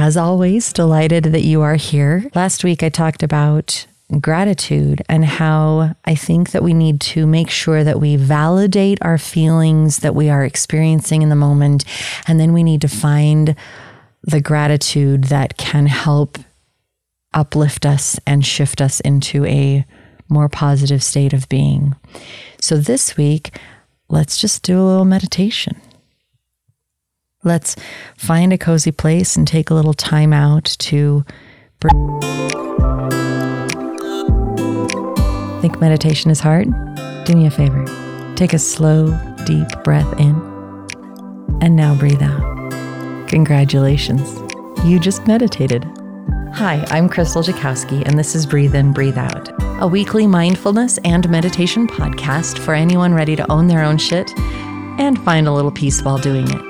as always, delighted that you are here. Last week, I talked about gratitude and how I think that we need to make sure that we validate our feelings that we are experiencing in the moment. And then we need to find the gratitude that can help uplift us and shift us into a more positive state of being. So this week, let's just do a little meditation. Let's find a cozy place and take a little time out to. Think meditation is hard? Do me a favor. Take a slow, deep breath in and now breathe out. Congratulations. You just meditated. Hi, I'm Krystal Jakowski, and this is Breathe In, Breathe Out, a weekly mindfulness and meditation podcast for anyone ready to own their own shit and find a little peace while doing it.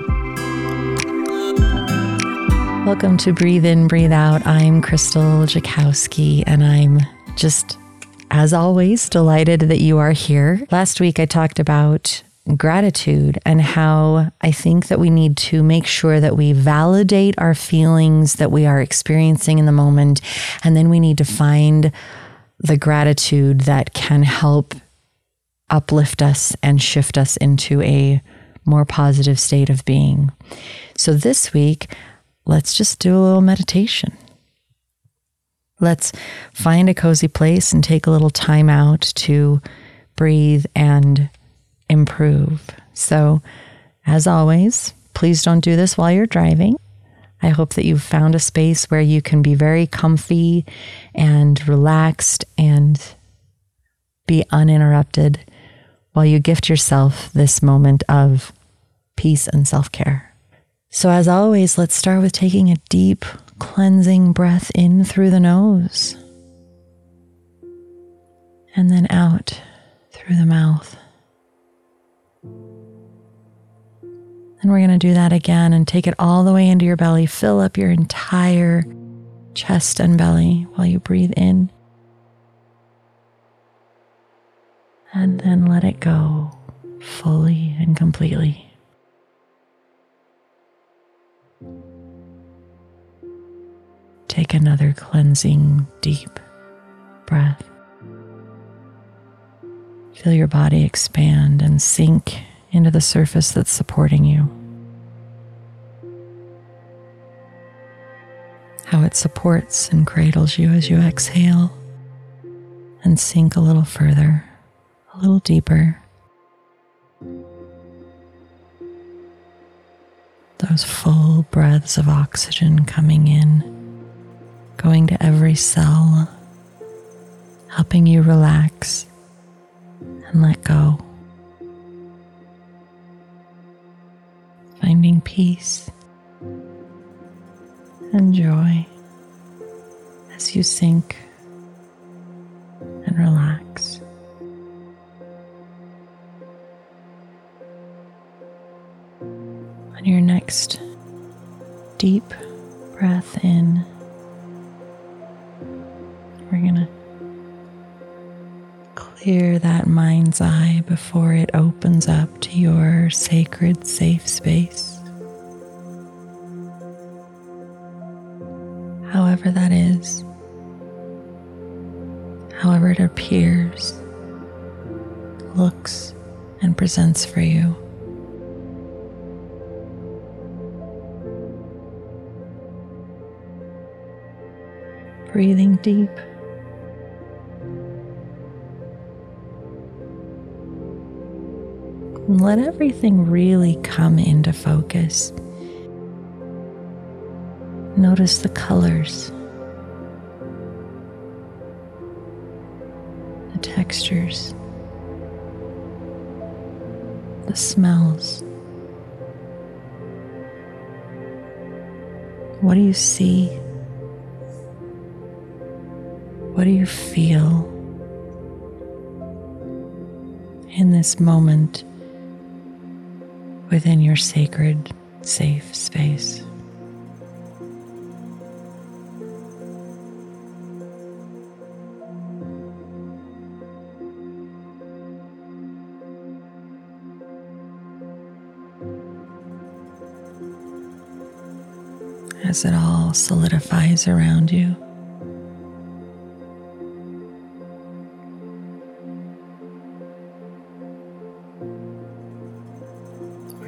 Welcome to Breathe In, Breathe Out. I'm Krystal Jakowski, and I'm just as always, delighted that you are here. Last week, I talked about gratitude and how I think that we need to make sure that we validate our feelings that we are experiencing in the moment. And then we need to find the gratitude that can help uplift us and shift us into a more positive state of being. So this week, let's just do a little meditation. Let's find a cozy place and take a little time out to breathe and improve. So, as always, please don't do this while you're driving. I hope that you've found a space where you can be very comfy and relaxed and be uninterrupted while you gift yourself this moment of peace and self care. So, as always, let's start with taking a deep cleansing breath in through the nose and then out through the mouth. And we're going to do that again and take it all the way into your belly. Fill up your entire chest and belly while you breathe in. And then let it go fully and completely. Take another cleansing, deep breath. Feel your body expand and sink into the surface that's supporting you. How it supports and cradles you as you exhale and sink a little further, a little deeper. Those full breaths of oxygen coming in going to every cell, helping you relax and let go. Finding peace and joy as you sink and relax. On your next deep breath in, before it opens up to your sacred safe space. However, that is, however, it appears, looks, and presents for you. Breathing deep. Let everything really come into focus. Notice the colors, the textures, the smells. What do you see What do you feel in this moment within your sacred, safe space? as it all solidifies around you.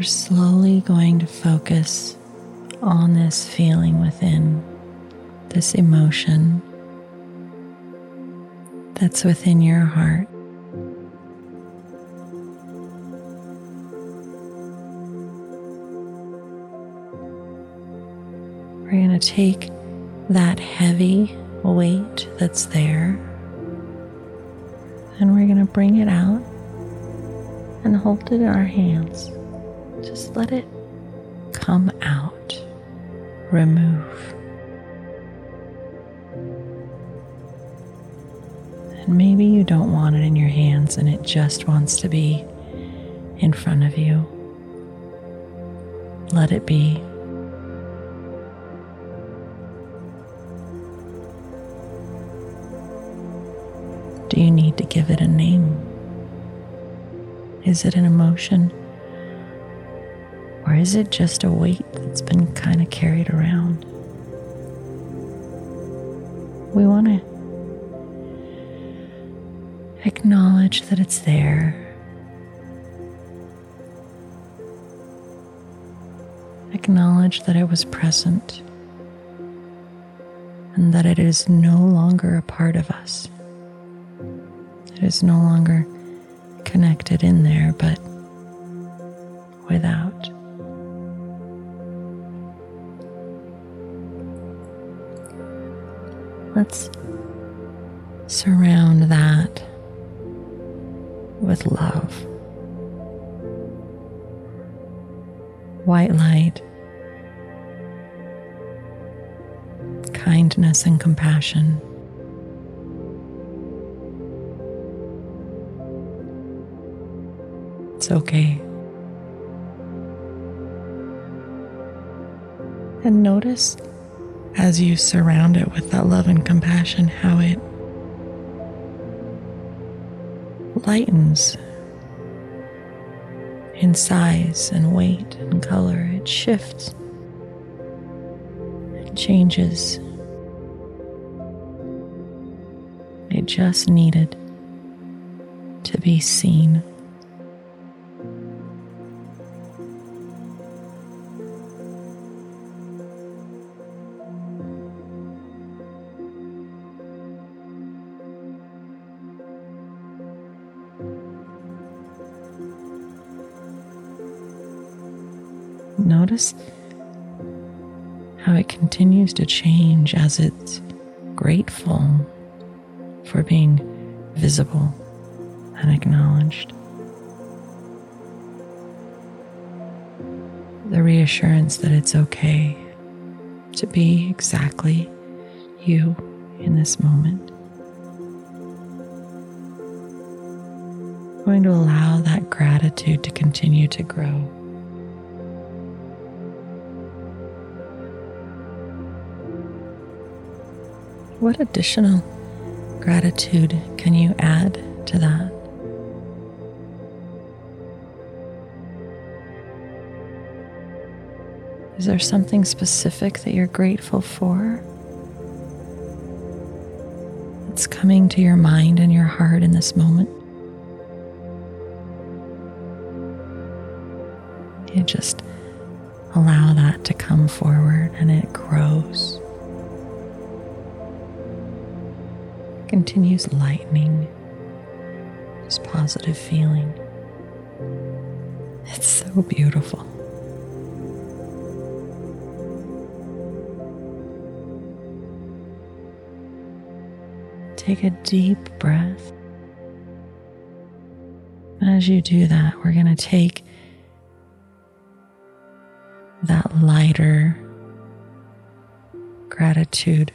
We're slowly going to focus on this feeling within, this emotion that's within your heart. We're going to take that heavy weight that's there and we're going to bring it out and hold it in our hands. Just let it come out, remove. And maybe you don't want it in your hands and it just wants to be in front of you. Let it be. Do you need to give it a name? Is it an emotion? Is it just a weight that's been kind of carried around? We want to acknowledge that it's there. Acknowledge that it was present and that it is no longer a part of us. It is no longer connected in there, but without. Let's surround that with love. White light, kindness, and compassion. It's okay. And notice as you surround it with that love and compassion how it lightens in size and weight and color. It shifts, it changes. It just needed to be seen. Notice how it continues to change as it's grateful for being visible and acknowledged. The reassurance that it's okay to be exactly you in this moment. going to allow that gratitude to continue to grow. What additional gratitude can you add to that? Is there something specific that you're grateful for? That's coming to your mind and your heart in this moment? You just allow that to come forward and it grows. Continues lightening this positive feeling. It's so beautiful. Take a deep breath. As you do that, we're going to take that lighter gratitude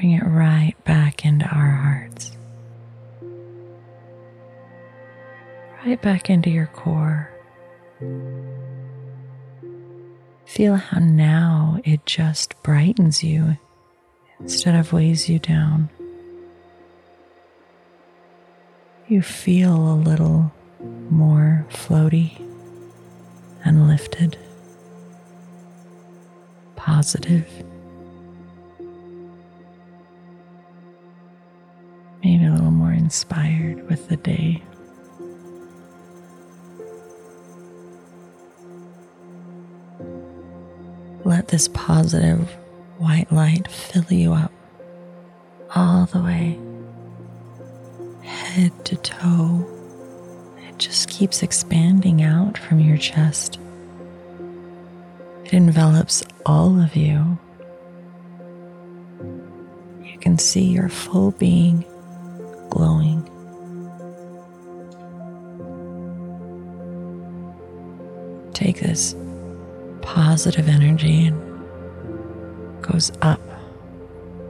Bring it right back into our hearts. Right back into your core. Feel how now it just brightens you instead of weighs you down. You feel a little more floaty and lifted, positive. Maybe a little more inspired with the day. Let this positive white light fill you up all the way, head to toe. It just keeps expanding out from your chest. It envelops all of you. You can see your full being Take this positive energy and goes up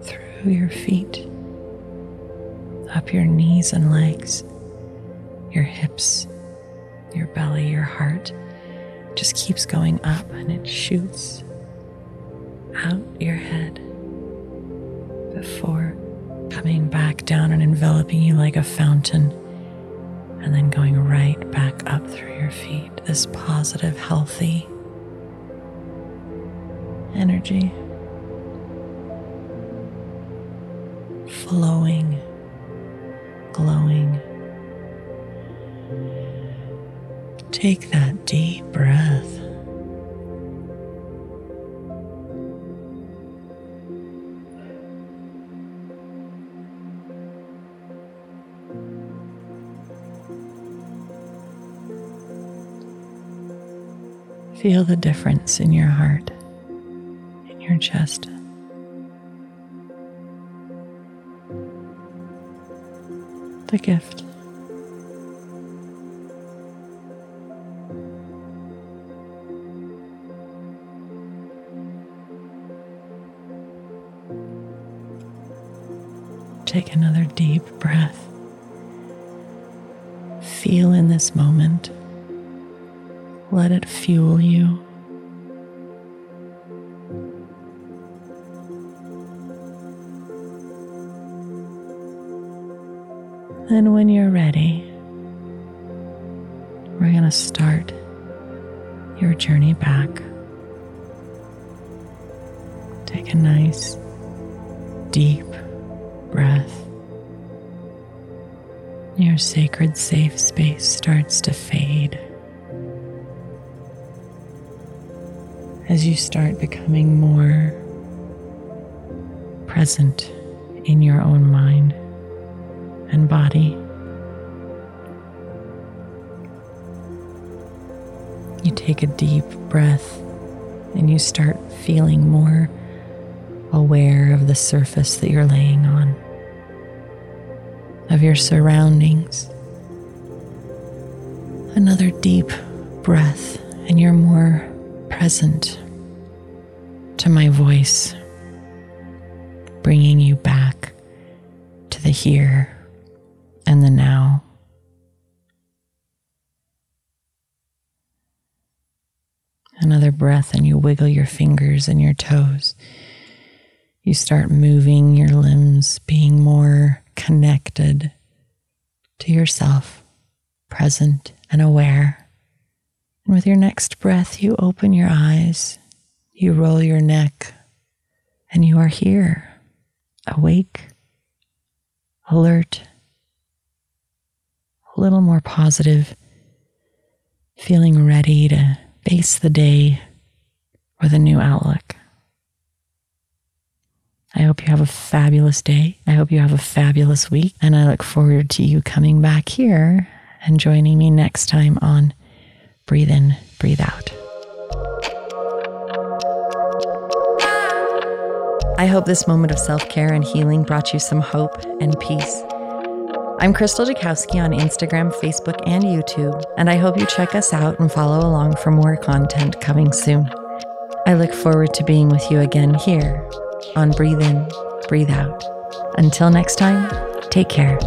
through your feet, up your knees and legs, your hips, your belly, your heart. Just keeps going up and it shoots out your head enveloping you like a fountain and then going right back up through your feet. This positive, healthy energy flowing, glowing. Take that Feel the difference in your heart in your chest. The gift. Take another deep breath. Feel in this moment. Let it fuel you. Then, when you're ready, we're going to start your journey back. Take a nice, deep breath. Your sacred safe space starts to fade. As you start becoming more present in your own mind and body. You take a deep breath and you start feeling more aware of the surface that you're laying on, of your surroundings. Another deep breath, and you're more present to my voice, bringing you back to the here and the now. Another breath, and you wiggle your fingers and your toes. You start moving your limbs, being more connected to yourself, present and aware. And with your next breath, you open your eyes, you roll your neck, and you are here, awake, alert, a little more positive, feeling ready to face the day with a new outlook. I hope you have a fabulous day. I hope you have a fabulous week. And I look forward to you coming back here and joining me next time on Breathe In, Breathe Out. I hope this moment of self care and healing brought you some hope and peace. I'm Krystal Jakowski on Instagram, Facebook, and YouTube, and I hope you check us out and follow along for more content coming soon. I look forward to being with you again here on Breathe In, breathe out. Until next time, take care.